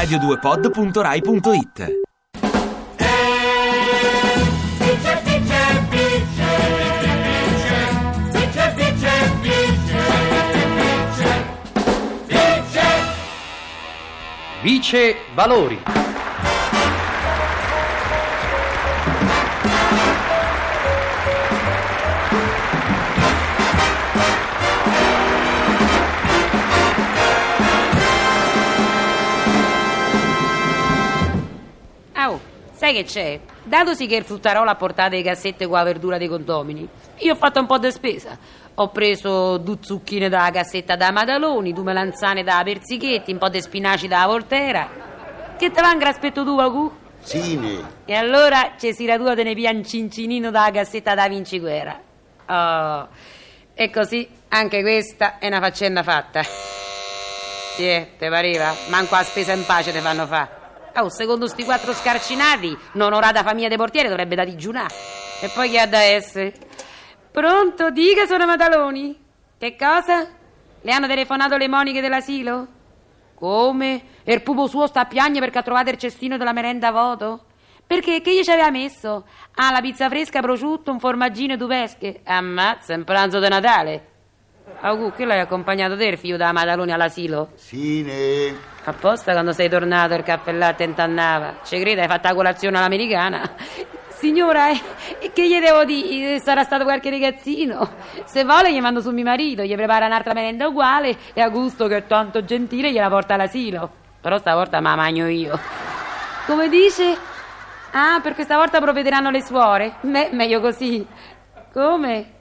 radio2pod.rai.it Vice Valori. Sai che c'è? Datosi che il fruttarola ha portato le cassette con la verdura dei condomini, io ho fatto un po' di spesa. Ho preso due zucchine dalla cassetta da Madaloni, due melanzane da Persichetti, un po' di spinaci da Volterra. Che te va un graspetto tu, Agu? Sine, E allora ci si radua te ne via un cincinino dalla cassetta da Vinci Guerra. Oh, e così anche questa è una faccenda fatta. Sì, eh, te pareva? Manco a spesa in pace te fanno fa. Oh, secondo sti quattro scarcinati, un'onorata famiglia dei portieri dovrebbe da digiunare. E poi chi ha da essere? Pronto? Dica, sono Mataloni. Che cosa? Le hanno telefonato le moniche dell'asilo? Come? E il pupo suo sta a piangere perché ha trovato il cestino della merenda a voto? Perché? Che gli ci aveva messo? Ah, la pizza fresca, prosciutto, un formaggino e due pesche. Ammazza, un pranzo di Natale. Augu, che l'hai accompagnato te, il figlio da Madaloni all'asilo? Sine, Apposta quando sei tornato il caffè latte intannava. Ci crede, hai fatto la colazione all'americana. Signora, eh, che gli devo dire? Sarà stato qualche ragazzino. Se vuole gli mando su mio marito, gli prepara un'altra merenda uguale e a gusto che è tanto gentile gliela porta all'asilo. Però stavolta me la magno io. Come dice? Ah, per questa volta provvederanno le suore? Me- meglio così. Come?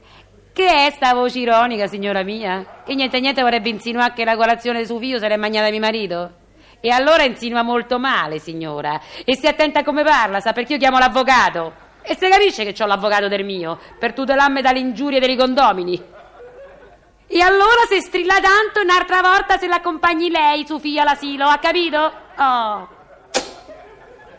Che è sta voce ironica, signora mia? Che niente niente vorrebbe insinuare che la colazione di suo figlio se l'è mangiata mio marito? E allora insinua molto male, signora. E stia attenta come parla, sa perché io chiamo l'avvocato. E se capisce che ho l'avvocato del mio, per tutelarmi dalle ingiurie dei condomini. E allora se strilla tanto, un'altra volta se l'accompagni lei, figlio all'asilo, ha capito? Oh.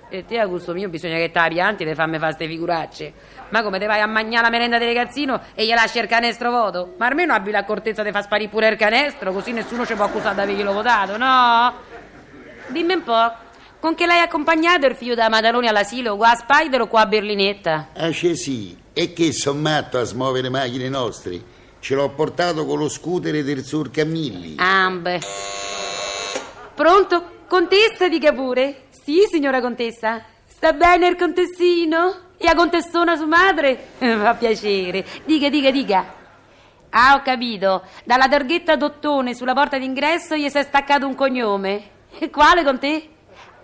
E te, a gusto mio, bisogna che te la pianti e fammi fare ste figuracce. Ma come te vai a mangiare la merenda del ragazzino e gli lasci il canestro voto? Ma almeno abbi l'accortezza di far sparire pure il canestro, così nessuno ci può accusare di averglielo votato, no? Dimmi un po', con che l'hai accompagnato il figlio da Madaloni all'asilo, qua a Spider o qua a Berlinetta? ah c'è sì, e che son matto a smuovere macchine nostre? Ce l'ho portato con lo scooter del Sur Camilli. Ambe. Pronto? Contessa, dica pure. Sì, signora contessa. Sta bene il contessino? E la contessona sua madre? Fa piacere. Dica, dica, dica. Ah, ho capito. Dalla targhetta d'ottone sulla porta d'ingresso gli si è staccato un cognome. E quale con te?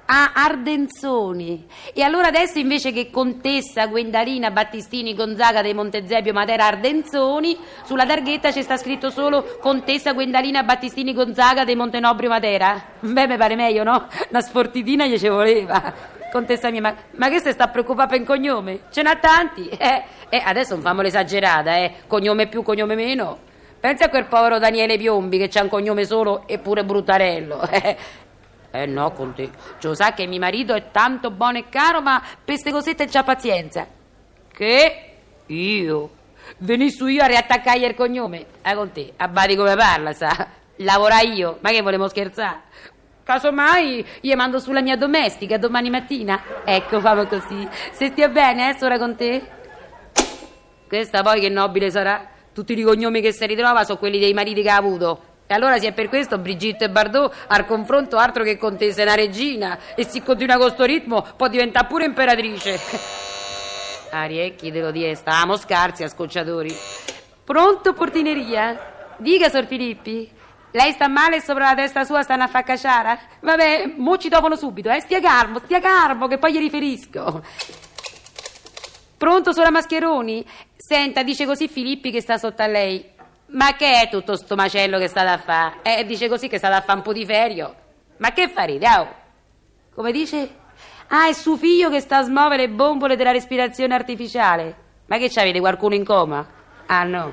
Ah, Ardenzoni. E allora adesso invece che Contessa Gwendalina Battistini Gonzaga dei Montezepio Matera Ardenzoni, sulla targhetta ci sta scritto solo Contessa Gwendalina Battistini Gonzaga dei Montenobrio Matera. Beh, mi pare meglio, no? Una sfortitina gli ci voleva. Contessa mia, ma, ma che se sta preoccupata il cognome? Ce n'ha tanti. Eh, eh, adesso non famole esagerata, eh. Cognome più, cognome meno. Pensa a quel povero Daniele Piombi che c'ha un cognome solo eppure bruttarello. Eh. Eh no, con te. Cioè, sa che mio marito è tanto buono e caro, ma per queste cosette c'ha pazienza. Che? Io? Venissi io a riattaccargli il cognome? Eh, con te. Abbati come parla, sa. Lavora io. Ma che volevo scherzare? Casomai gli mando sulla mia domestica domani mattina. Ecco, famo così. Se stia bene, eh, sora con te? Questa poi che nobile sarà? Tutti i cognomi che si ritrova sono quelli dei mariti che ha avuto. E allora se è per questo Brigitte Bardot al confronto altro che contessa una regina e se continua con sto ritmo può diventare pure imperatrice. Ariecchi dello die, stavamo scarsi a scocciatori. Pronto portineria? Dica, Sor Filippi. Lei sta male e sopra la testa sua stanno a faccacciara? Vabbè, mo ci topono subito, eh? Stia calmo, stia calmo, che poi gli riferisco. Pronto, suora Mascheroni? Senta, dice così Filippi che sta sotto a lei. Ma che è tutto sto macello che state a fare? Eh, dice così che state a fare un putiferio. Ma che farete, oh? Come dice? Ah, è suo figlio che sta a smuovere le bombole della respirazione artificiale. Ma che c'avete, qualcuno in coma? Ah, no.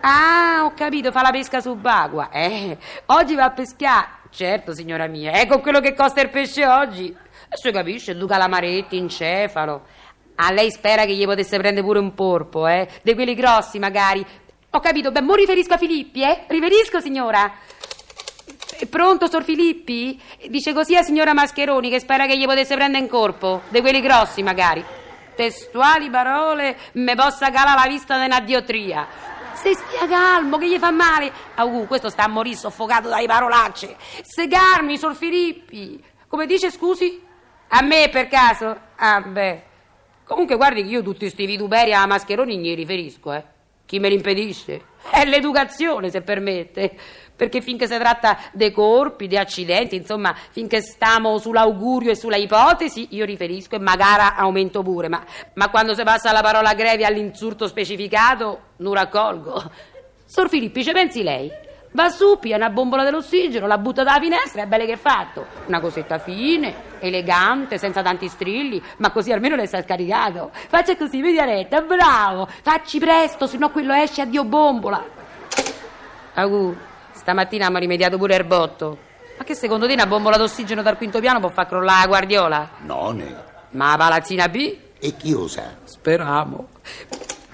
Ah, ho capito, fa la pesca subacquea. Eh, oggi va a pescare. Certo, signora mia, ecco quello che costa il pesce oggi. Si capisce, due calamaretti, encefalo. Ah, lei spera che gli potesse prendere pure un porpo, eh? De quelli grossi, magari. Ho capito, beh, mo riferisco a Filippi, eh? Riferisco, signora. Eh, Pronto, Sor Filippi? Dice così a signora Mascheroni che spera che gli potesse prendere in corpo, di quelli grossi magari. Testuali parole, me possa calare la vista di una. Se stia calmo, che gli fa male. Augù, questo sta a morire soffocato dalle parolacce. Se calmi, Sor Filippi. Come dice, scusi? A me, per caso? Ah, beh. Comunque, guardi che io tutti questi vituperi alla Mascheroni gli riferisco, eh. Chi me l'impedisce? È l'educazione, se permette. Perché finché si tratta dei corpi, di accidenti, insomma, finché stiamo sull'augurio e sulla ipotesi, io riferisco e magari aumento pure. Ma, ma quando si passa la parola grevi all'insulto specificato, non raccolgo. Sor Filippi, ci pensi lei? Va su, pia una bombola dell'ossigeno, la butta dalla finestra e belle che è fatto. Una cosetta fine, elegante, senza tanti strilli, ma così almeno le sta scaricato. Faccia così, vedi Aretta, bravo. Facci presto, sennò quello esce a Dio bombola. Augù, stamattina abbiamo rimediato pure il botto. Ma che secondo te una bombola d'ossigeno dal quinto piano può far crollare la guardiola? No, ne. Ma la palazzina B? E chi lo sa? Speriamo.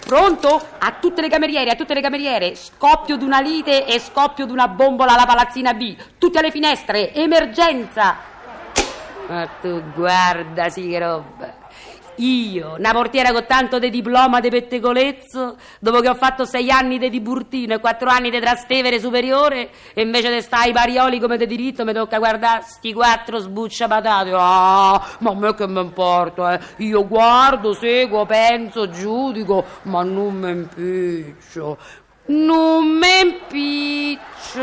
Pronto? A tutte le cameriere, a tutte le cameriere, scoppio di una lite e scoppio di una bombola alla palazzina B. Tutte alle finestre, emergenza. Ma tu guarda, sì che roba. Io, una portiera con tanto di diploma di pettegolezzo, dopo che ho fatto sei anni di Tiburtino e quattro anni di Trastevere superiore, e invece di stare ai parioli come di diritto, mi tocca guardare sti quattro sbuccia patate. Ah, ma a me che mi importa, eh? Io guardo, seguo, penso, giudico, ma non mi impiccio. Non mi impiccio.